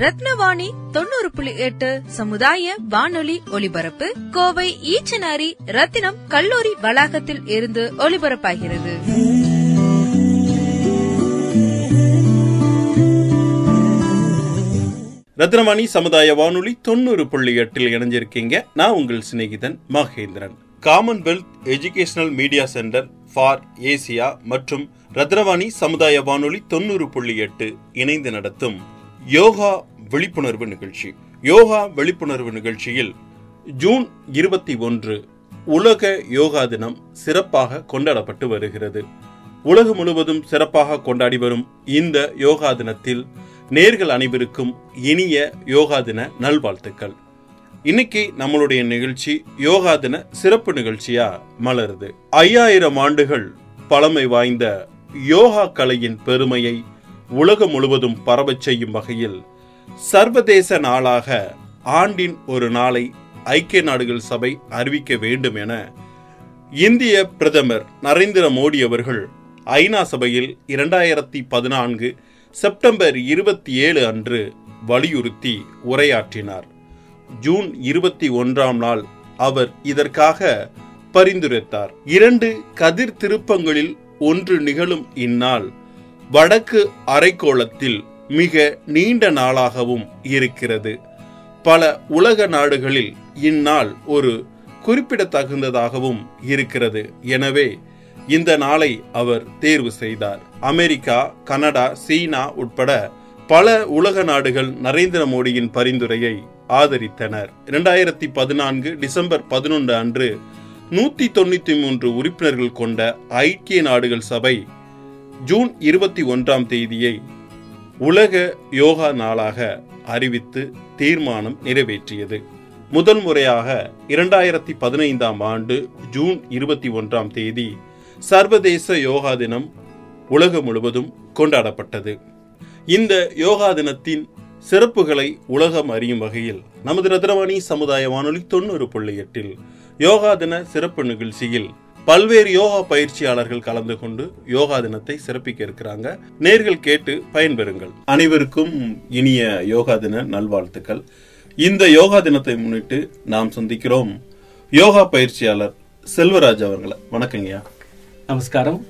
ரத்னவாணி தொண்ணூறு புள்ளி எட்டு சமுதாய வானொலி ஒலிபரப்பு. கோவை ஈச்சனாரி ரத்தினம் கல்லூரி வளாகத்தில் இருந்து ஒலிபரப்பாகிறது. ரத்னவாணி சமுதாய வானொலி தொண்ணூறு புள்ளி எட்டில் இணைஞ்சிருக்கீங்க. நான் உங்கள் சிநேகிதன் Mahendran. Commonwealth educational media centre for Asia மற்றும் ரத்னவாணி சமுதாய வானொலி தொண்ணூறு புள்ளி எட்டு இணைந்து நடத்தும் யோகா விழிப்புணர்வு நிகழ்ச்சி. யோகா விழிப்புணர்வு நிகழ்ச்சியில் ஜூன் இருபத்தி ஒன்று உலக யோகா தினம் சிறப்பாக கொண்டாடப்பட்டு வருகிறது. உலகம் முழுவதும் சிறப்பாக கொண்டாடி வரும் இந்த யோகா தினத்தில் நேர்கள் அனைவருக்கும் இனிய யோகா தின நல்வாழ்த்துக்கள். இன்னைக்கு நம்மளுடைய நிகழ்ச்சி யோகா தின சிறப்பு நிகழ்ச்சியா மலருது. ஐயாயிரம் ஆண்டுகள் பழமை வாய்ந்த யோகா கலையின் பெருமையை உலகம் முழுவதும் பரவச் செய்யும் வகையில் சர்வதேச நாளாக ஆண்டின் ஒரு நாளை ஐக்கிய நாடுகள் சபை அறிவிக்க வேண்டும் என இந்திய பிரதமர் நரேந்திர மோடி அவர்கள் ஐநா சபையில் இரண்டாயிரத்தி பதினான்கு செப்டம்பர் இருபத்தி ஏழு அன்று வலியுறுத்தி உரையாற்றினார். ஜூன் இருபத்தி ஒன்றாம் நாள் அவர் இதற்காக பரிந்துரைத்தார். இரண்டு கதிர் திருப்பங்களில் ஒன்று நிகழும் இந்நாள் வடக்கு அரைக்கோளத்தில் மிக நீண்ட நாளாகவும் இருக்கிறது. பல உலக நாடுகளில் இந்நாள் ஒரு குறிப்பிடத்தகுந்ததாகவும் இருக்கிறது. எனவே இந்த நாளை அவர் தேர்வு செய்தார். அமெரிக்கா கனடா சீனா உட்பட பல உலக நாடுகள் நரேந்திர மோடியின் பரிந்துரையை ஆதரித்தனர். இரண்டாயிரத்தி பதினான்கு டிசம்பர் பதினொன்று அன்று நூத்தி தொண்ணூத்தி மூன்று உறுப்பினர்கள் கொண்ட ஐக்கிய நாடுகள் சபை ஜூன் இருபத்தி ஒன்றாம் தேதியை உலக யோகா நாளாக அறிவித்து தீர்மானம் நிறைவேற்றியது. முதல் முறையாக இரண்டாயிரத்தி பதினைந்தாம் ஆண்டு ஜூன் இருபத்தி ஒன்றாம் தேதி சர்வதேச யோகா தினம் உலகம் முழுவதும் கொண்டாடப்பட்டது. இந்த யோகா தினத்தின் சிறப்புகளை உலகம் அறியும் வகையில் நமது ரத்னவாணி சமுதாய வானொலி தொண்ணூறு புள்ளி எட்டில் யோகா தின சிறப்பு நிகழ்ச்சியில் பல்வேறு யோகா பயிற்சியாளர்கள் கலந்து கொண்டு யோகா தினத்தை சிறப்பிக்க இருக்கிறாங்க. நேர்கள் கேட்டு பயன்பெறுங்கள். அனைவருக்கும் இனிய யோகா தின நல்வாழ்த்துக்கள். இந்த யோகா தினத்தை முன்னிட்டு நாம் சந்திக்கிறோம் யோகா பயிற்சியாளர் செல்வராஜ் அவர்களை. வணக்கங்கய்யா நமஸ்காரம்.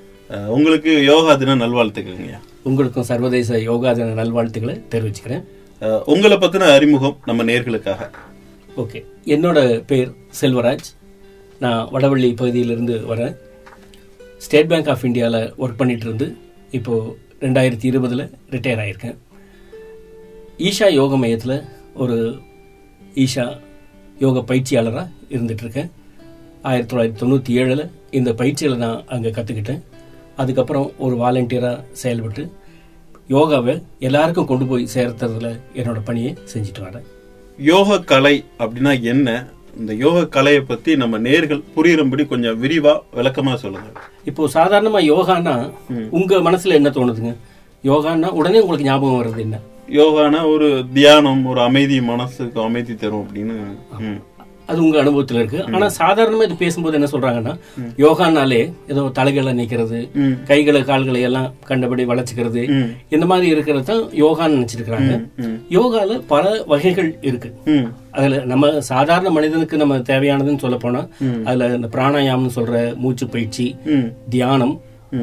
உங்களுக்கு யோகா தின நல்வாழ்த்துக்கள்ங்கய்யா உங்களுக்கும் சர்வதேச யோகா தின நல்வாழ்த்துக்களை தெரிவிச்சுக்கிறேன். உங்களை பத்தின அறிமுகம் நம்ம நேர்களுக்காக. ஓகே. என்னோட பேர் செல்வராஜ். நான் வடவள்ளி பகுதியிலிருந்து வரேன். ஸ்டேட் பேங்க் ஆஃப் இந்தியாவில் ஒர்க் பண்ணிகிட்டு இருந்து இப்போது ரெண்டாயிரத்தி இருபதில் ரிட்டையர் ஆகியிருக்கேன் ஈஷா யோக மையத்தில் ஒரு ஈஷா யோக பயிற்சியாளராக இருந்துகிட்ருக்கேன் ஆயிரத்தி தொள்ளாயிரத்தி தொண்ணூற்றி ஏழில் இந்த பயிற்சியில் நான் அங்கே கற்றுக்கிட்டேன் அதுக்கப்புறம் ஒரு வாலண்டியராக செயல்பட்டு யோகாவை எல்லாருக்கும் கொண்டு போய் சேர்த்துறதுல என்னோடய பணியை செஞ்சுட்டு வரேன். யோக கலை அப்படின்னா என்ன? இந்த யோக கலையை பத்தி நம்ம நேர்கள் புரியும்படி கொஞ்சம் விரிவா விளக்கமா சொல்லுங்க. இப்போ சாதாரணமா யோகான்னா உங்க மனசுல என்ன தோணுதுங்க? யோகான்னா உடனே உங்களுக்கு ஞாபகம் வர்றது என்ன? யோகானா ஒரு தியானம் ஒரு அமைதி மனசுக்கு அமைதி தரும் அப்படின்னு. அது உங்க அனுபவத்துல இருக்கு ஆனா சாதாரணமா இது பேசும்போது என்ன சொல்றாங்கன்னா யோகானாலே ஏதோ தலைகளை நிக்கிறது ம். கைகளை கால்களை எல்லாம் கண்டபடி வளைச்சுக்கிறது. இந்த மாதிரி இருக்கிறது தான் யோகான்னு நினைச்சிருக்கிறாங்க. யோகால பல வகைகள் இருக்கு. அதுல நம்ம சாதாரண மனிதனுக்கு நம்ம தேவையானதுன்னு சொல்ல போனா அதுல இந்த பிராணாயாமம்னு சொல்ற மூச்சு பயிற்சி. தியானம்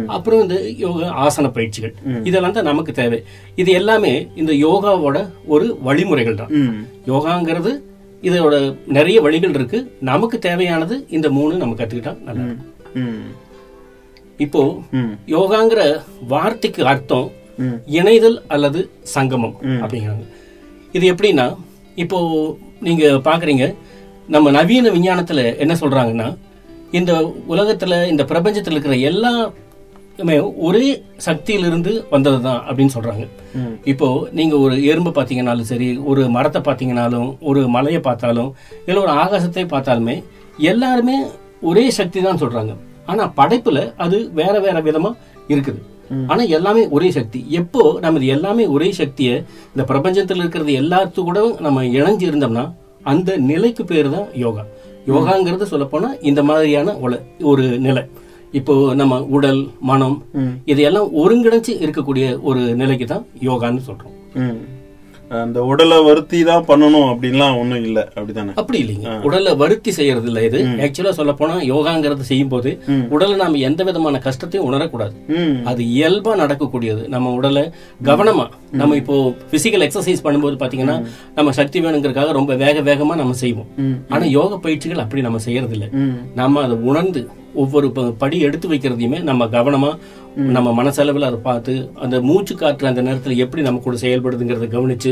அப்புறம் இந்த யோகா ஆசன பயிற்சிகள் இதெல்லாம் தான் நமக்கு தேவை இது எல்லாமே இந்த யோகாவோட ஒரு வழிமுறைகள் தான். யோகாங்கிறது இதோட நிறைய வழிகள் இருக்கு நமக்கு தேவையானது இந்த மூணு நம்ம கத்துக்கிட்டா நல்லா. இப்போ. யோகாங்கிற வார்த்தைக்கு அர்த்தம். இணைதல் அல்லது சங்கமம் அப்படிங்கிறாங்க இது எப்படின்னா இப்போ நீங்க பாக்குறீங்க நம்ம நவீன விஞ்ஞானத்துல என்ன சொல்றாங்கன்னா இந்த உலகத்துல இந்த பிரபஞ்சத்துல இருக்கிற எல்லாமே ஒரே சக்தியிலிருந்து வந்ததுதான் அப்படின்னு சொல்றாங்க. இப்போ நீங்க ஒரு எறும்பு பாத்தீங்கன்னாலும் சரி ஒரு மரத்தை பாத்தீங்கன்னாலும் ஒரு மலையை பார்த்தாலும் இல்ல ஒரு ஆகாசத்தை பார்த்தாலுமே எல்லாருமே ஒரே சக்தி தான் சொல்றாங்க. ஆனா படைப்புல அது வேற வேற விதமா இருக்குது. ஆனா எல்லாமே ஒரே சக்தி. எப்போ நம்ம இது எல்லாமே ஒரே சக்தியை இந்த பிரபஞ்சத்துல இருக்கிறது எல்லாத்து கூட நம்ம இணைஞ்சு இருந்தோம்னா அந்த நிலைக்கு பேரு தான் யோகா. யோகாங்கிறது சொல்ல போனா இந்த மாதிரியான ஒரு நிலை. இப்போ நம்ம உடல் மனம் இதையெல்லாம் ஒருங்கிணைச்சு இருக்கக்கூடிய ஒரு நிலைக்கு தான் யோகான்னு சொல்றோம். அந்த உடலை வருத்தி தான் பண்ணணும் அப்படின்லாம் ஒண்ணும் இல்ல அப்படிதானே அப்படி இல்லைங்க. உடலை வருத்தி செய்யறது இல்ல இது. ஆக்சுவலா சொல்ல போனா யோகாங்கிறது செய்யும் போது உடலை நாம எந்த விதமான கஷ்டத்தையும் உணரக்கூடாது. அது இயல்பா நடக்கக்கூடியது. நம்ம உடலை கவனமா நம்ம இப்போ பிசிக்கல் எக்ஸசைஸ் பண்ணும்போது பாத்தீங்கன்னா நம்ம சக்தி வேணுங்கிறதுக்காக ரொம்ப வேக வேகமா நம்ம செய்வோம். ஆனா யோக பயிற்சிகள் அப்படி நம்ம செய்யறது இல்ல. நம்ம அதை உணர்ந்து ஒவ்வொரு படி எடுத்து வைக்கிறதையுமே நம்ம கவனமா நம்ம மனசளவில் அதை பார்த்து அந்த மூச்சு காற்று அந்த நேரத்துல எப்படி நம்ம கூட செயல்படுதுங்கிறத கவனிச்சு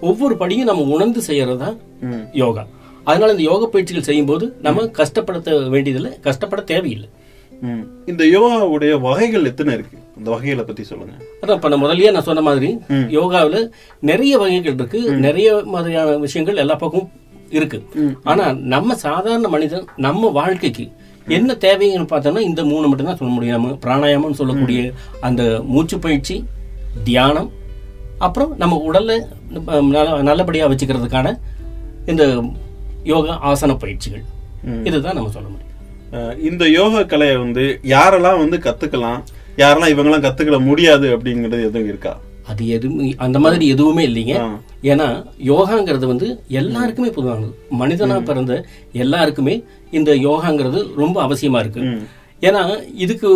ஒவ்வொரு படியும் நம்ம உணர்ந்து செய்யறதுதான் யோகா. அதனால இந்த யோக பயிற்சிகள் செய்யும்போது நம்ம கஷ்டப்படுத்த வேண்டியதில்லை கஷ்டப்பட தேவையில்லை. இந்த யோகாவுடைய வகைகள் எத்தனை இருக்கு? அந்த வகைகளை பத்தி சொல்லுங்க. அதான் இப்ப நான் முதல்லயே நான் சொன்ன மாதிரி யோகாவுல நிறைய வகைகள் இருக்கு நிறைய மாதிரியான விஷயங்கள் எல்லா பக்கமும் இருக்கு. ஆனா நம்ம சாதாரண மனிதன் நம்ம வாழ்க்கைக்கு என்ன தேவைன்னு பார்த்தோம்னா இந்த மூணு மட்டும் தான் சொல்ல முடியும். நம்ம பிராணாயாமம் சொல்லக்கூடிய அந்த மூச்சு பயிற்சி தியானம் அப்புறம் நம்ம உடல்ல நம்ம நல்ல- நல்லபடியா வச்சுக்கிறதுக்கான இந்த யோகா ஆசன பயிற்சிகள். இதுதான் நம்ம சொல்ல முடியும். இந்த யோகா கலையை வந்து யாரெல்லாம் வந்து கத்துக்கலாம் யாரெல்லாம் இவங்கெல்லாம் கத்துக்கிட முடியாது அப்படிங்கிறது எதுவும் இருக்கா? அது எதுவுமே அந்த மாதிரி எதுவுமே இல்லைங்க. ஏன்னா யோகாங்கிறது வந்து எல்லாருக்குமே பொதுவானது. மனிதனா பிறந்த எல்லாருக்குமே இந்த யோகாங்கிறது ரொம்ப அவசியமா இருக்கு. ஏன்னா இதுக்கு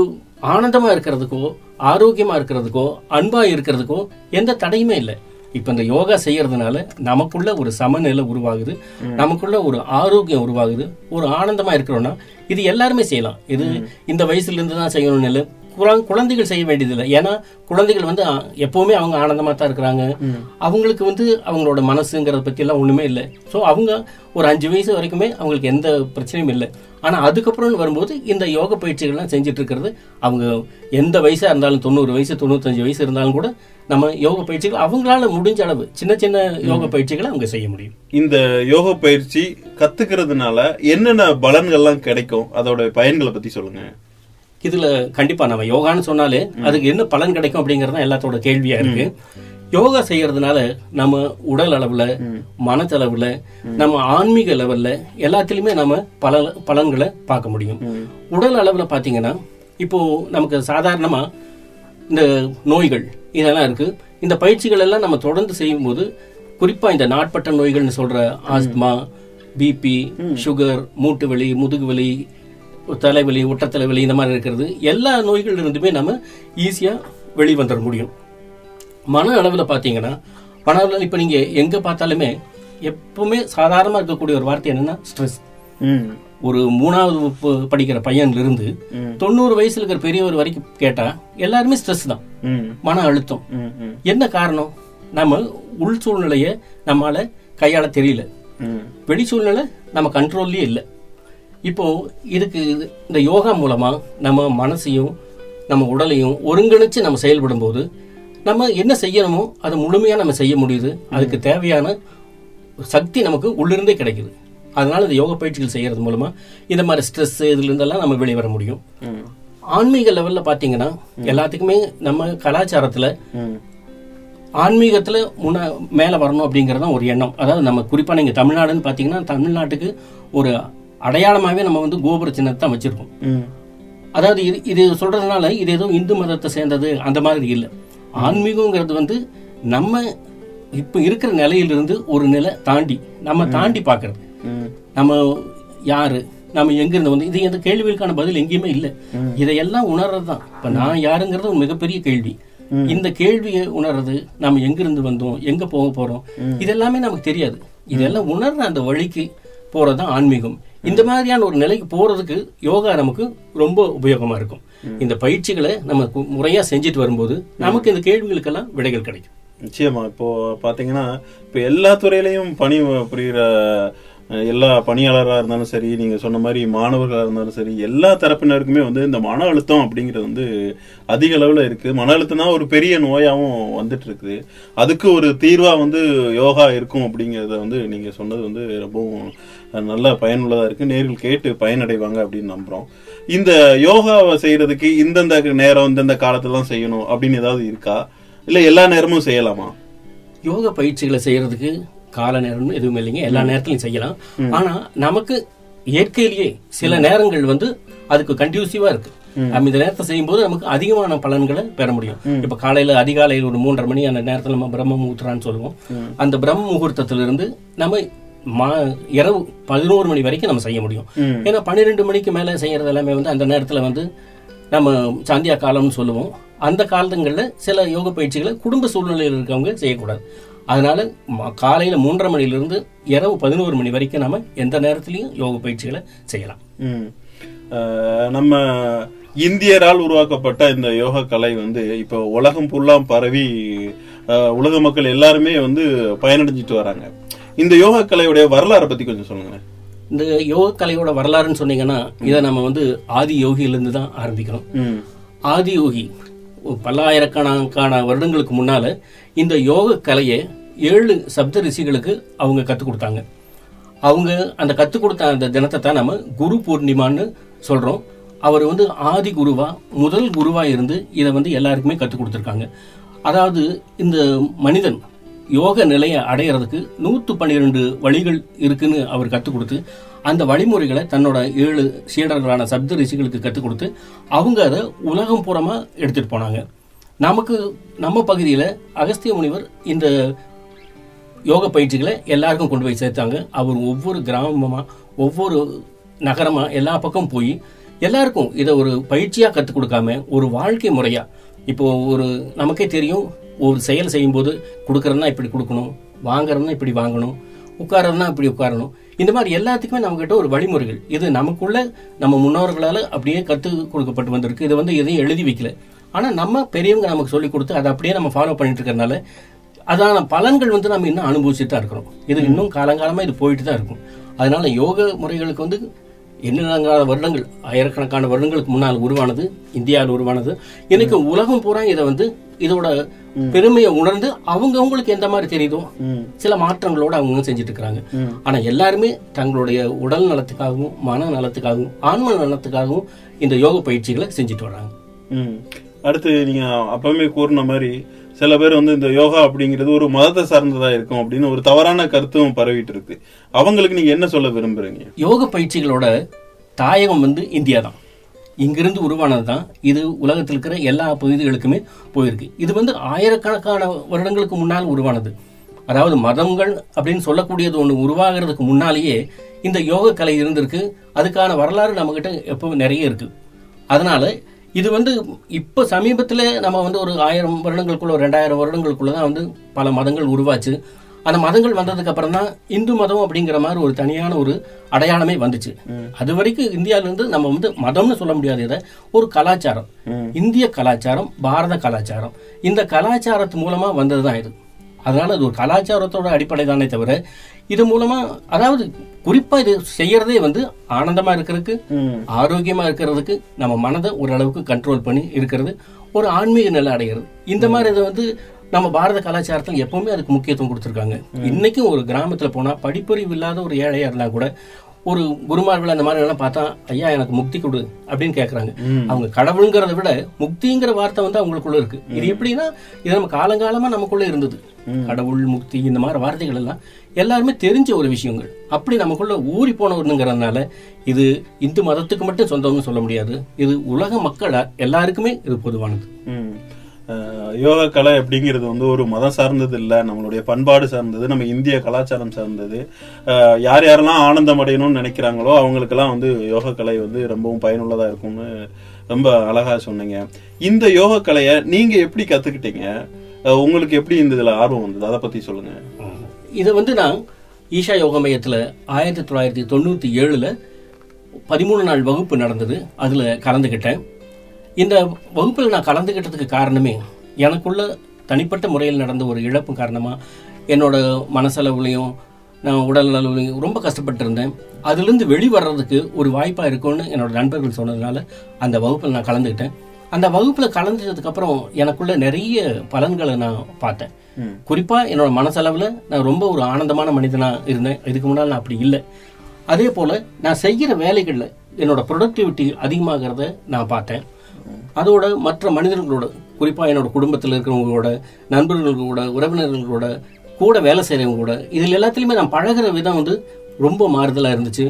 ஆனந்தமா இருக்கிறதுக்கோ ஆரோக்கியமா இருக்கிறதுக்கோ அன்பா இருக்கிறதுக்கோ எந்த தடையுமே இல்லை. இப்ப இந்த யோகா செய்யறதுனால நமக்குள்ள ஒரு சமநிலை உருவாகுது. நமக்குள்ள ஒரு ஆரோக்கியம் உருவாகுது. ஒரு ஆனந்தமா இருக்கிறோம்னா இது எல்லாருமே செய்யலாம். இது இந்த வயசுல இருந்து தான் செய்யணும்னு குழந்தைகள் செய்ய வேண்டியதில்லை. ஏன்னா குழந்தைகள் வந்து எப்பவுமே அவங்க ஆனந்தமா தான் இருக்கிறாங்க அவங்களுக்கு வந்து அவங்களோட மனசுங்கிறத பத்தி எல்லாம் ஒண்ணுமே இல்லை. ஸோ அவங்க ஒரு அஞ்சு வயசு வரைக்குமே அவங்களுக்கு எந்த பிரச்சனையும் இல்லை. ஆனா அதுக்கப்புறம் வரும்போது இந்த யோக பயிற்சிகள்லாம் செஞ்சுட்டு இருக்கிறது அவங்க எந்த வயசா இருந்தாலும் தொண்ணூறு வயசு தொண்ணூத்தஞ்சு வயசு இருந்தாலும் கூட நம்ம யோக பயிற்சிகள் அவங்களால முடிஞ்ச அளவு சின்ன சின்ன யோக பயிற்சிகளை அவங்க செய்ய முடியும். இந்த யோக பயிற்சி கத்துக்கிறதுனால என்னென்ன பலன்கள்லாம் கிடைக்கும்? அதோட பயன்களை பத்தி சொல்லுங்க. இதுல கண்டிப்பா நம்ம யோகான்னு சொன்னாலே அதுக்கு என்ன பலன் கிடைக்கும் அப்படிங்கறது தான் எல்லாத்தோட கேள்வியா இருக்கு. யோகா செய்யறதுனால நம்ம உடல் அளவுல மனத்தளவுல நம்ம ஆன்மீக லெவல்ல எல்லாத்திலுமே நம்ம பல பலன்களை பார்க்க முடியும். உடல் அளவுல பாத்தீங்கன்னா இப்போ நமக்கு சாதாரணமா இந்த நோய்கள் இதெல்லாம் இருக்கு. இந்த பயிற்சிகள் எல்லாம் நம்ம தொடர்ந்து செய்யும்போது குறிப்பா இந்த நாட்பட்ட நோய்கள்னு சொல்ற ஆஸ்துமா பிபி சுகர் மூட்டு வலி முதுகு வலி தலைவலி ஒட்டத்தலைவலி இந்த மாதிரி இருக்கிறது எல்லா நோய்கள் இருந்துமே நம்ம ஈஸியா வெளி வந்துட முடியும். மன அளவில் பார்த்தீங்கன்னா மன அளவில் இப்போ நீங்கள் எங்கே பார்த்தாலுமே எப்பவுமே சாதாரணமாக இருக்கக்கூடிய ஒரு வார்த்தை என்னன்னா ஸ்ட்ரெஸ் ஒரு மூணாவது படிக்கிற பையன்ல இருந்து தொண்ணூறு வயசுல இருக்கிற பெரியவர் வரைக்கும் கேட்டா எல்லாருமே ஸ்ட்ரெஸ் தான். மன அழுத்தம். என்ன காரணம்? நம்ம உள் சூழ்நிலையை நம்மால கையாள தெரியல. வெளி சூழ்நிலை நம்ம கண்ட்ரோல்லயே இல்லை. இப்போ இதுக்கு இது- இந்த யோகா மூலமா நம்ம மனசையும் நம்ம உடலையும் ஒருங்கிணைச்சு நம்ம செயல்படும் போது நம்ம என்ன செய்யணுமோ அதை முழுமையா நம்ம செய்ய முடியுது. அதுக்கு தேவையான சக்தி நமக்கு உள்ளிருந்தே கிடைக்குது. அதனால இந்த யோக பயிற்சிகள் செய்யறது மூலமா இந்த மாதிரி ஸ்ட்ரெஸ் இதுல இருந்தெல்லாம் நம்ம வெளியே வர முடியும். ஆன்மீக லெவல்ல பாத்தீங்கன்னா எல்லாத்துக்குமே நம்ம கலாச்சாரத்துல ஆன்மீகத்துல முன்ன மேல வரணும் அப்படிங்கறது ஒரு எண்ணம். அதாவது நம்ம குறிப்பா நீங்க தமிழ்நாடுன்னு பாத்தீங்கன்னா தமிழ்நாட்டுக்கு ஒரு அடையாளமாவே நம்ம வந்து கோபுர சின்னத்தை வச்சிருக்கோம். அதாவது இது இது சொல்றதுனால இது ஏதோ இந்து மதத்தை சேர்ந்தது அந்த மாதிரி இல்லை. ஆன்மீகங்கிறது வந்து நம்ம இப்ப இருக்கிற நிலையிலிருந்து ஒரு நிலை தாண்டி நம்ம தாண்டி பார்க்கிறது நம்ம யாரு? நம்ம எங்க இருந்து வந்து இது எந்த கேள்விகளுக்கான பதில் எங்கேயுமே இல்லை. இதையெல்லாம் உணர்றது தான் இப்ப நான் யாருங்கிறது ஒரு மிகப்பெரிய கேள்வி. இந்த கேள்வியை உணர்றது நம்ம எங்க இருந்து வந்தோம் எங்க போக போறோம் இதெல்லாமே நமக்கு தெரியாது. இதெல்லாம் உணர்ற அந்த வழிக்கு போறதுதான் ஆன்மீகம். இந்த மாதிரியான ஒரு நிலைக்கு போறதுக்கு யோகா நமக்கு ரொம்ப உபயோகமா இருக்கும். இந்த பயிற்சிகளை நம்ம கு- முறையா செஞ்சுட்டு வரும்போது நமக்கு இந்த கேள்விகளுக்கெல்லாம் விடைகள் கிடைக்கும். நிச்சயமா. இப்போ பாத்தீங்கன்னா இப்போ எல்லா துறையிலையும் பணி புரிகிற எல்லா பணியாளராக இருந்தாலும் சரி நீங்கள் சொன்ன மாதிரி மாணவர்களாக இருந்தாலும் சரி எல்லா தரப்பினருக்குமே வந்து இந்த மன அழுத்தம் அப்படிங்கிறது வந்து அதிக அளவில் இருக்குது மன அழுத்தம் தான் ஒரு பெரிய நோயாகவும் வந்துட்டு இருக்குது அதுக்கு ஒரு தீர்வாக வந்து யோகா இருக்கும் அப்படிங்கிறத வந்து நீங்கள் சொன்னது வந்து ரொம்பவும் நல்ல பயனுள்ளதாக இருக்குது நேரில் கேட்டு பயனடைவாங்க அப்படின்னு நம்புகிறோம் இந்த யோகாவை செய்கிறதுக்கு இந்தந்த நேரம் இந்தந்த காலத்துலாம் செய்யணும் அப்படின்னு ஏதாவது இருக்கா? இல்லை எல்லா நேரமும் செய்யலாமா? யோகா பயிற்சிகளை செய்கிறதுக்கு கால நேரம் எதுவுமே இல்லைங்க. எல்லா நேரத்திலையும் செய்யலாம். ஆனா நமக்கு இயற்கையிலேயே சில நேரங்கள் வந்து அதுக்கு கண்டியூசிவா இருக்கு. நம்ம இந்த நேரத்தை செய்யும்போது நமக்கு அதிகமான பலன்களை பெற முடியும். இப்ப காலையில அதிகாலையில் ஒரு மூன்றரை மணி அந்த நேரத்துல நம்ம பிரம்ம முகூர்த்தம்னு சொல்லுவோம். அந்த பிரம்ம முகூர்த்தத்திலிருந்து நம்ம மா- இரவு பதினோரு மணி வரைக்கும் நம்ம செய்ய முடியும். ஏன்னா பன்னிரெண்டு மணிக்கு மேல செய்யறது எல்லாமே வந்து அந்த நேரத்துல வந்து நம்ம சாந்தியா காலம்னு சொல்லுவோம். அந்த காலங்களில் சில யோக பயிற்சிகளை குடும்ப சூழ்நிலையில் இருக்கவங்க செய்யக்கூடாது. அதனால காலையில மூன்றரை மணிலிருந்து இரவு பதினோரு மணி வரைக்கும் நம்ம எந்த நேரத்திலையும் யோக பயிற்சிகளை செய்யலாம். நம்ம இந்தியரால் உருவாக்கப்பட்ட இந்த யோக கலை வந்து இப்போ உலகம் ஃபுல்லாம் பரவி உலக மக்கள் எல்லாருமே வந்து பயனடைஞ்சிட்டு வராங்க. இந்த யோக கலையுடைய வரலாறை பத்தி கொஞ்சம் சொல்லுங்க இந்த யோக கலையோட வரலாறுன்னு சொன்னீங்கன்னா இதை நம்ம வந்து ஆதி யோகியிலிருந்து தான் ஆரம்பிக்கணும் ம். ஆதி யோகி பல்லாயிரக்கணக்கான வருடங்களுக்கு முன்னால இந்த யோக கலையை ஏழு சப்த ரிஷிகளுக்கு அவங்க கற்றுக் கொடுத்தாங்க. அவங்க அந்த கற்றுக் கொடுத்த அந்த தினத்தை தான் நம்ம குரு பூர்ணிமான்னு சொல்றோம். அவர் வந்து ஆதி குருவா முதல் குருவா இருந்து இதை வந்து எல்லாருக்குமே கற்றுக் கொடுத்துருக்காங்க. அதாவது இந்த மனிதன் யோக நிலையை அடையிறதுக்கு நூற்று பன்னிரெண்டு வழிகள் இருக்குன்னு அவர் கற்றுக் கொடுத்து அந்த வழிமுறைகளை தன்னோட ஏழு சீடர்களான சப்த ரிஷிகளுக்கு கற்றுக் கொடுத்து அவங்க அதை உலகம் பூரமாக எடுத்துட்டு போனாங்க. நமக்கு நம்ம பகுதியில் அகஸ்திய முனிவர் இந்த யோக பயிற்சிகளை எல்லாருக்கும் கொண்டு போய் சேர்த்தாங்க. அவர் ஒவ்வொரு கிராமமாக ஒவ்வொரு நகரமாக எல்லா பக்கம் போய் எல்லாருக்கும் இதை ஒரு பயிற்சியாக கற்றுக் கொடுக்காம ஒரு வாழ்க்கை முறையாக இப்போ ஒரு நமக்கே தெரியும் ஒரு செயல் செய்யும்போது கொடுக்கறதுனா இப்படி கொடுக்கணும் வாங்குறதுனா இப்படி வாங்கணும் உட்காரன்னா இப்படி உட்காரணும். இந்த மாதிரி எல்லாத்துக்குமே நம்மக்கிட்ட ஒரு வழிமுறைகள். இது நமக்குள்ள நம்ம முன்னோர்களால் அப்படியே கற்றுக் கொடுக்கப்பட்டு வந்திருக்கு. இதை வந்து எதையும் எழுதி வைக்கல. ஆனா நம்ம பெரியவங்க நமக்கு சொல்லி கொடுத்து அதை அப்படியே நம்ம ஃபாலோ பண்ணிட்டு இருக்கறனால அதான பலன்கள் வந்து நம்ம இன்னும் அனுபவிச்சுட்டு தான் இருக்கிறோம். இது இன்னும் காலங்காலமா இது போயிட்டு தான் இருக்கும். அதனால யோக முறைகளுக்கு வந்து எண்ணிலங்காத வருடங்கள் ஆயிரக்கணக்கான வருடங்களுக்கு முன்னால் உருவானது இந்தியாவில் உருவானது. இன்னைக்கு உலகம் பூரா இதை வந்து இதோட பெருமையை உணர்ந்து அவங்கவங்களுக்கு எந்த மாதிரி தெரியுதோ சில மாற்றங்களோட அவங்க செஞ்சுட்டு இருக்கிறாங்க ஆனா எல்லாருமே தங்களுடைய உடல் நலத்துக்காகவும் மன நலத்துக்காகவும் ஆன்ம நலத்துக்காகவும் இந்த யோக பயிற்சிகளை செஞ்சுட்டு வராங்க ம். அடுத்து நீங்கள் அப்பவுமே கூறின மாதிரி சில பேர் வந்து இந்த யோகா அப்படிங்கிறது ஒரு மதத்தை சார்ந்ததா இருக்கும் அப்படின்னு ஒரு தவறான கருத்தும் பரவிட்டு இருக்கு அவங்களுக்கு நீங்க என்ன சொல்ல விரும்புறீங்க? யோக பயிற்சிகளோட தாயகம் வந்து இந்தியா தான் இங்கிருந்து உருவானது தான் இது உலகத்தில் இருக்கிற எல்லா பகுதிகளுக்குமே போயிருக்கு. இது வந்து ஆயிரக்கணக்கான வருடங்களுக்கு முன்னால் உருவானது. அதாவது மதங்கள் அப்படின்னு சொல்லக்கூடியது ஒன்று உருவாகிறதுக்கு முன்னாலேயே இந்த யோக கலை இருந்திருக்கு. அதுக்கான வரலாறு நம்மகிட்ட எப்பவும் நிறைய இருக்கு. அதனால இது வந்து இப்போ சமீபத்தில் நம்ம வந்து ஒரு ஆயிரம் வருடங்களுக்குள்ள ஒரு ரெண்டாயிரம் வருடங்களுக்குள்ள தான் வந்து பல மதங்கள் உருவாச்சு. அந்த மதங்கள் வந்ததுக்கு அப்புறம் தான் இந்து மதம் அப்படிங்கிற மாதிரி ஒரு தனியான ஒரு அடையாளமே வந்துச்சு. அது வரைக்கும் இந்தியால இருந்து நம்ம வந்து மதம்னு சொல்ல முடியாது இதை. ஒரு கலாச்சாரம். இந்திய கலாச்சாரம் பாரத கலாச்சாரம். இந்த கலாச்சாரத்து மூலமா வந்ததுதான் இது. அதனால அது ஒரு கலாச்சாரத்தோட அடிப்படை தானே தவிர இது மூலமா அதாவது குறிப்பா இது செய்யறதே வந்து ஆனந்தமா இருக்கிறதுக்கு ஆரோக்கியமா இருக்கிறதுக்கு நம்ம மனதை ஓரளவுக்கு கண்ட்ரோல் பண்ணி இருக்கிறது ஒரு ஆன்மீக நிலை அடைகிறது. இந்த மாதிரி இதை வந்து நம்ம பாரத கலாச்சாரத்தில் எப்பவுமே அதுக்கு முக்கியத்துவம் கொடுத்துருக்காங்க. இன்னைக்கும் ஒரு கிராமத்துல போனா படிப்பறிவு இல்லாத ஒரு ஏழையா இருந்தா கூட ஒரு குருமார்கள் அந்த மாதிரி எல்லாம் பார்த்தா ஐயா எனக்கு முக்தி கொடு அப்படின்னு கேக்குறாங்க. அவங்க கடவுளுங்கிறத விட முக்திங்கிற வார்த்தை வந்து அவங்களுக்குள்ள இருக்கு. இது எப்படின்னா இது நம்ம காலங்காலமா நமக்குள்ள இருந்தது. கடவுள் முக்தி இந்த மாதிரி வார்த்தைகள் எல்லாம் எல்லாருமே தெரிஞ்ச ஒரு விஷயங்கள். அப்படி நமக்குள்ள ஊறி போனவருங்கிறதுனால இது இந்து மதத்துக்கு மட்டும் சொந்தம்னு சொல்ல முடியாது. இது உலக மக்கள் எல்லாருக்குமே இது பொதுவானது. யோகா கலை அப்படிங்கிறது வந்து ஒரு மதம் சார்ந்தது இல்லை நம்மளுடைய பண்பாடு சார்ந்தது நம்ம இந்திய கலாச்சாரம் சார்ந்தது. யார் யாரெல்லாம் ஆனந்தம் அடையணும்னு நினைக்கிறாங்களோ அவங்களுக்கெல்லாம் வந்து யோகா கலை வந்து ரொம்பவும் பயனுள்ளதாக இருக்கும்னு ரொம்ப அழகாக சொன்னீங்க. இந்த யோகா கலையை நீங்கள் எப்படி கற்றுக்கிட்டீங்க உங்களுக்கு எப்படி இந்த இதில் ஆர்வம் வந்தது? அதை பற்றி சொல்லுங்கள் இதை வந்து நான் ஈஷா யோக மையத்தில் ஆயிரத்தி தொள்ளாயிரத்தி தொண்ணூற்றி ஏழில் பதிமூணு நாள் வகுப்பு நடந்தது. அதில் கலந்துக்கிட்டேன் இந்த வகுப்பில் நான் கலந்துக்கிட்டதுக்கு காரணமே எனக்குள்ள தனிப்பட்ட முறையில் நடந்த ஒரு இழப்பு காரணமாக என்னோட மனசளவுலையும் நான் உடல் அளவுலையும் ரொம்ப கஷ்டப்பட்டு இருந்தேன் அதுலேருந்து வெளிவர்றதுக்கு ஒரு வாய்ப்பாக இருக்கும்னு என்னோட நண்பர்கள் சொன்னதுனால அந்த வகுப்பில் நான் கலந்துக்கிட்டேன் அந்த வகுப்பில் கலந்ததுக்கு அப்புறம் எனக்குள்ள நிறைய பலன்களை நான் பார்த்தேன். குறிப்பா என்னோட மனசளவில் நான் ரொம்ப ஒரு ஆனந்தமான மனிதனா இருந்தேன். இதுக்கு முன்னால் நான் அப்படி இல்லை. அதே போல நான் செய்கிற வேலைகளில் என்னோட ப்ரொடக்டிவிட்டி அதிகமாகிறத நான் பார்த்தேன். அதோட மற்ற மனிதர்களோட குறிப்பாக என்னோட குடும்பத்தில் இருக்கிறவங்களோட கூட உறவினர்களோட கூட வேலை செய்கிறவங்க கூட இதில் எல்லாத்துலேயுமே நான் பழகுற விதம் வந்து ரொம்ப மாறுதலாக இருந்துச்சு.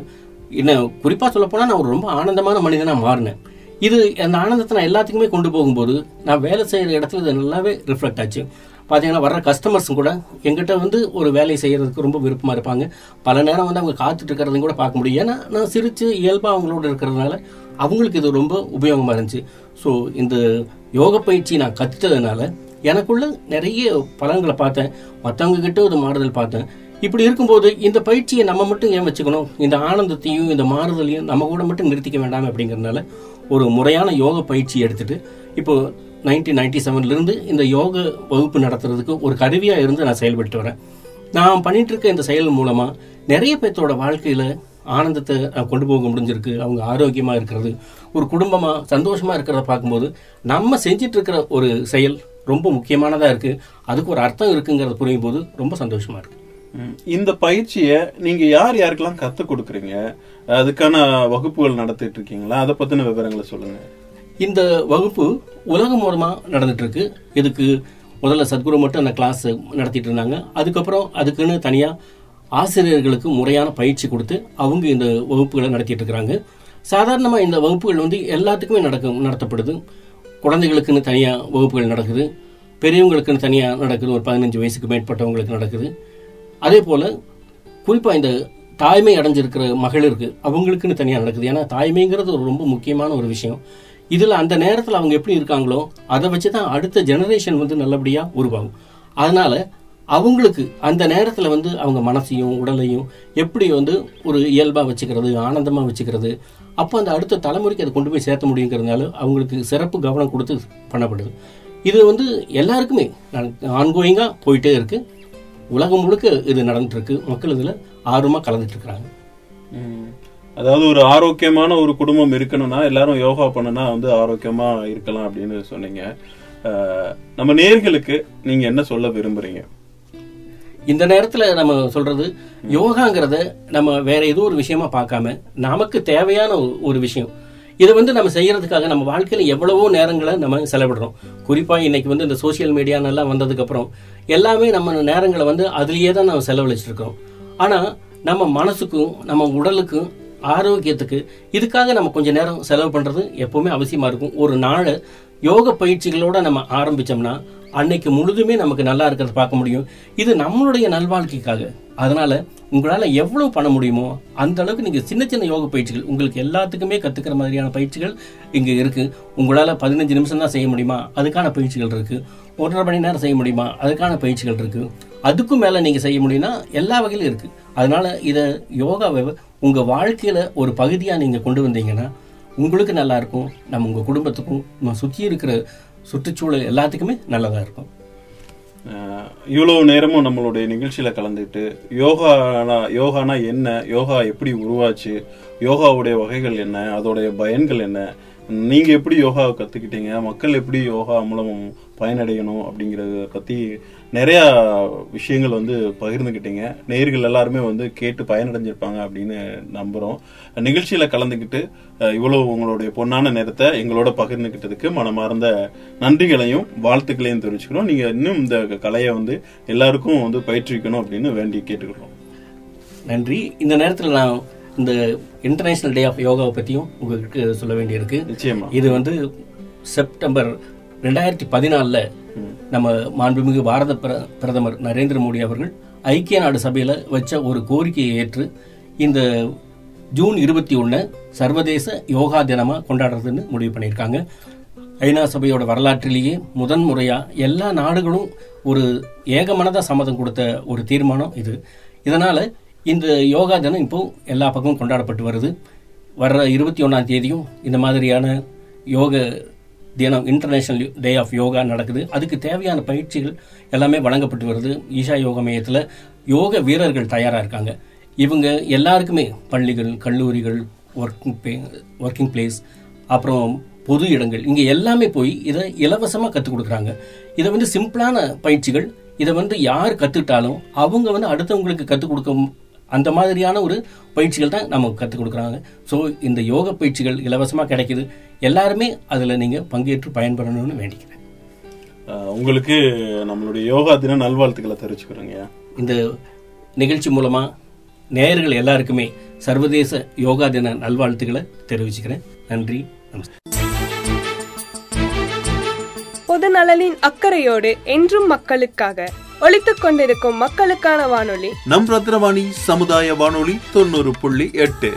என்ன குறிப்பாக சொல்லப்போனால் நான் ஒரு ரொம்ப ஆனந்தமான மனிதனாக மாறினேன். இது அந்த ஆனந்தத்தை நான் எல்லாத்துக்குமே கொண்டு போகும்போது நான் வேலை செய்கிற இடத்துல இது நல்லாவே ரிஃப்ளெக்ட் ஆச்சு. பார்த்தீங்கன்னா வர்ற கஸ்டமர்ஸும் கூட எங்கிட்ட வந்து ஒரு வேலையை செய்கிறதுக்கு ரொம்ப விருப்பமாக இருப்பாங்க. பல நேரம் வந்து அவங்க காத்துட்டு இருக்கிறதையும் கூட பார்க்க முடியும். ஏன்னா நான் சிரித்து இயல்பாக அவங்களோட இருக்கிறதுனால அவங்களுக்கு இது ரொம்ப உபயோகமாக இருந்துச்சு. ஸோ இந்த யோக பயிற்சி நான் கற்றுட்டதுனால எனக்குள்ள நிறைய பலன்களை பார்த்தேன். மற்றவங்க கிட்ட ஒரு மாறுதல் பார்த்தேன். இப்படி இருக்கும்போது இந்த பயிற்சியை நம்ம மட்டும் ஏன் வச்சுக்கணும்? இந்த ஆனந்தத்தையும் இந்த மாறுதலையும் நம்ம கூட மட்டும் நிறுத்திக்க வேண்டாம் அப்படிங்கறதுனால ஒரு முறையான யோக பயிற்சி எடுத்துட்டு இப்போ நைன்டீன் நைன்டி செவன்லேருந்து இந்த யோக வகுப்பு நடத்துறதுக்கு ஒரு கருவியாக இருந்து நான் செயல்பட்டு வரேன். நான் பண்ணிட்டு இருக்க இந்த செயல் மூலமாக நிறைய பேர்த்தோட வாழ்க்கையில ஆனந்தத்தை கொண்டு போக முடிஞ்சிருக்கு. அவங்க ஆரோக்கியமா இருக்கிறது. ஒரு குடும்பமா சந்தோஷமா இருக்கிறத பார்க்கும்போது நம்ம செஞ்சிட்டு இருக்கிற ஒரு செயல் ரொம்ப முக்கியமானதா இருக்கு. அதுக்கு ஒரு அர்த்தம் இருக்குங்கிறத புரியும் போது ரொம்ப சந்தோஷமா இருக்கு. ம். இந்த பயிற்சியை நீங்க யார் யாருக்கெல்லாம் கத்து கொடுக்குறீங்க? அதுக்கான வகுப்புகள் நடத்திட்டு இருக்கீங்களா அதை பத்தின விவரங்களை சொல்லுங்க. இந்த வகுப்பு உலகம் மூலமா நடந்துட்டு இருக்கு இதுக்கு முதல்ல சத்குரு மட்டும் அந்த கிளாஸ் நடத்திட்டு இருந்தாங்க அதுக்கப்புறம் அதுக்குன்னு தனியா ஆசிரியர்களுக்கு முறையான பயிற்சி கொடுத்து அவங்க இந்த வகுப்புகளை நடத்திட்டு இருக்கிறாங்க சாதாரணமாக இந்த வகுப்புகள் வந்து எல்லாத்துக்குமே நடக்கும் நடத்தப்படுது. குழந்தைகளுக்குன்னு தனியாக வகுப்புகள் நடக்குது. பெரியவங்களுக்குன்னு தனியாக நடக்குது. ஒரு பதினஞ்சு வயசுக்கு மேற்பட்டவங்களுக்கு நடக்குது. அதே போல் குறிப்பாக இந்த தாய்மை அடைஞ்சிருக்கிற மகளிருக்கு அவங்களுக்குன்னு தனியாக நடக்குது. ஏன்னா தாய்மைங்கிறது ஒரு ரொம்ப முக்கியமான ஒரு விஷயம். இதில் அந்த நேரத்தில் அவங்க எப்படி இருக்காங்களோ அதை வச்சு தான் அடுத்த ஜெனரேஷன் வந்து நல்லபடியாக உருவாகும். அதனால அவங்களுக்கு அந்த நேரத்தில் வந்து அவங்க மனசையும் உடலையும் எப்படி வந்து ஒரு இயல்பாக வச்சுக்கிறது ஆனந்தமாக வச்சுக்கிறது அப்போ அந்த அடுத்த தலைமுறைக்கு அதை கொண்டு போய் சேர்த்த முடியுங்கிறதுனால அவங்களுக்கு சிறப்பு கவனம் கொடுத்து பண்ணப்படுது. இது வந்து எல்லாருக்குமே ஆன்கோயிங்காக போயிட்டே இருக்குது உலகம் முழுக்க இது நடந்துட்டுருக்கு. மக்கள் இதில் ஆர்வமாக கலந்துட்டுருக்குறாங்க. அதாவது ஒரு ஆரோக்கியமான ஒரு குடும்பம் இருக்கணும்னா எல்லாரும் யோகா பண்ணுனா வந்து ஆரோக்கியமாக இருக்கலாம் அப்படின்னு சொன்னீங்க. நம்ம நேர்களுக்கு நீங்கள் என்ன சொல்ல விரும்புறீங்க? இந்த நேரத்தில் நம்ம சொல்றது யோகாங்கிறத நம்ம வேற ஏதோ ஒரு விஷயமா பார்க்காம நமக்கு தேவையான ஒரு- விஷயம். இதை வந்து நம்ம செய்யறதுக்காக நம்ம வாழ்க்கையில எவ்வளவோ நேரங்களை நம்ம செலவிடுறோம். குறிப்பா இன்னைக்கு வந்து இந்த சோஷியல் மீடியா வந்ததுக்கப்புறம் வந்ததுக்கு அப்புறம் எல்லாமே நம்ம நேரங்களை வந்து அதுலேயே தான் நம்ம செலவழிச்சிட்டு இருக்கோம் ஆனா நம்ம மனசுக்கும் நம்ம உடலுக்கும் ஆரோக்கியத்துக்கு இதுக்காக நம்ம கொஞ்ச நேரம் செலவு பண்றது எப்பவுமே அவசியமா இருக்கும். ஒரு நாளை யோக பயிற்சிகளோட நம்ம ஆரம்பிச்சோம்னா அன்னைக்கு முழுதுமே நமக்கு நல்லா இருக்கிறத பார்க்க முடியும். இது நம்மளுடைய நல்வாழ்க்கைக்காக. அதனால உங்களால் எவ்வளவு பண்ண முடியுமோ அந்த அளவுக்கு நீங்க சின்ன சின்ன யோக பயிற்சிகள் உங்களுக்கு எல்லாத்துக்குமே கத்துக்கிற மாதிரியான பயிற்சிகள் இங்க இருக்கு. உங்களால பதினஞ்சு நிமிஷம் தான் செய்ய முடியுமா? அதுக்கான பயிற்சிகள் இருக்கு. ஒன்றரை மணி நேரம் செய்ய முடியுமா? அதுக்கான பயிற்சிகள் இருக்கு. அதுக்கும் மேல நீங்க செய்ய முடியும்னா எல்லா வகையிலும் இருக்கு. அதனால இதை யோகாவை உங்க வாழ்க்கையில ஒரு பகுதியா நீங்க கொண்டு வந்தீங்கன்னா உங்களுக்கு நல்லா இருக்கும். நம்ம உங்க குடும்பத்துக்கும் நம்ம சுற்றி இருக்கிற சுற்றுச்சூழல் எல்லாத்துக்குமே நல்லதாக இருக்கும். இவ்வளோ இவ்வளவு நேரமும் நம்மளுடைய நிகழ்ச்சியில் கலந்துட்டு யோகானா யோகானா என்ன? யோகா எப்படி உருவாச்சு? யோகாவுடைய வகைகள் என்ன? அதோடைய பயன்கள் என்ன? நீங்கள் எப்படி யோகாவை கற்றுக்கிட்டீங்க மக்கள் எப்படி யோகா மூலம் பயனடையணும் அப்படிங்கிறத பற்றி நிறைய விஷயங்கள் வந்து பகிர்ந்துக்கிட்டீங்க நேர்கள் எல்லாருமே வந்து கேட்டு பயனடைஞ்சிருப்பாங்க அப்படின்னு நம்புறோம். நிகழ்ச்சியில கலந்துக்கிட்டு அஹ், இவ்வளவு உங்களுடைய பொன்னான நேரத்தை எங்களோட பகிர்ந்துக்கிட்டதுக்கு மனமார்ந்த நன்றிகளையும் வாழ்த்துக்களையும் தெரிவிச்சுக்கிறோம். நீங்க இன்னும் இந்த கலையை வந்து எல்லாருக்கும் வந்து பயிற்றுவிக்கணும் அப்படின்னு வேண்டி கேட்டுக்கிறோம் நன்றி. இந்த நேரத்துல நான் இந்த இன்டர்நேஷனல் டே ஆஃப் யோகாவை பத்தியும் உங்களுக்கு சொல்ல வேண்டியிருக்கு. நிச்சயமா. இது வந்து செப்டம்பர் ரெண்டாயிரத்தி பதினாலில் நம்ம மாண்புமிகு பாரத பிர- பிரதமர் நரேந்திர மோடி அவர்கள் ஐக்கிய நாடு சபையில் வச்ச ஒரு கோரிக்கையை ஏற்று இந்த ஜூன் இருபத்தி ஒன்று சர்வதேச யோகா தினமாக கொண்டாடுறதுன்னு முடிவு பண்ணியிருக்காங்க. ஐநா சபையோட வரலாற்றிலேயே முதன் முறையாக எல்லா நாடுகளும் ஒரு ஏகமனதாக சம்மதம் கொடுத்த ஒரு தீர்மானம் இது. இதனால் இந்த யோகா தினம் இப்போ எல்லா பக்கமும் கொண்டாடப்பட்டு வருது. வர்ற இருபத்தி ஒன்றாம் தேதியும் இந்த மாதிரியான யோக தினம் இன்டர்நேஷனல் டே ஆஃப் யோகா நடக்குது. அதுக்கு தேவையான பயிற்சிகள் எல்லாமே வழங்கப்பட்டு வருது. ஈஷா யோக மையத்தில் யோக வீரர்கள் தயாராக இருக்காங்க. இவங்க எல்லாருக்குமே பள்ளிகள் கல்லூரிகள் ஒர்க்கிங் ஒர்க்கிங் பிளேஸ் அப்புறம் பொது இடங்கள் இங்கே எல்லாமே போய் இதை இலவசமாக கற்றுக் கொடுக்குறாங்க. இதை வந்து சிம்பிளான பயிற்சிகள் இதை வந்து யார் கற்றுக்கிட்டாலும் அவங்க வந்து அடுத்தவங்களுக்கு கற்றுக் கொடுக்க அந்த மாதிரியான ஒரு பயிற்சிகள் தான் நமக்கு கற்றுக் கொடுக்குறாங்க. ஸோ இந்த யோக பயிற்சிகள் இலவசமாக கிடைக்குது. எல்லாருமே அதில் நீங்கள் பங்கேற்று பயன்பெறணும்னு வேண்டிக்கிறேன். உங்களுக்கு நம்மளுடைய யோகா தின நல்வாழ்த்துக்களை தெரிவிச்சுக்கிறோங்க. இந்த நிகழ்ச்சி மூலமாக நேயர்கள் எல்லாருக்குமே சர்வதேச யோகா தின நல்வாழ்த்துக்களை தெரிவிச்சுக்கிறேன். நன்றி நமஸ்காரம். பொது நலனின் அக்கறையோடு என்றும் மக்களுக்காக ஒழித்துக் கொண்டிருக்கும் மக்களுக்கான வானொலி. நம் ரத்னவாணி சமுதாய வானொலி தொண்ணூறு புள்ளி எட்டு.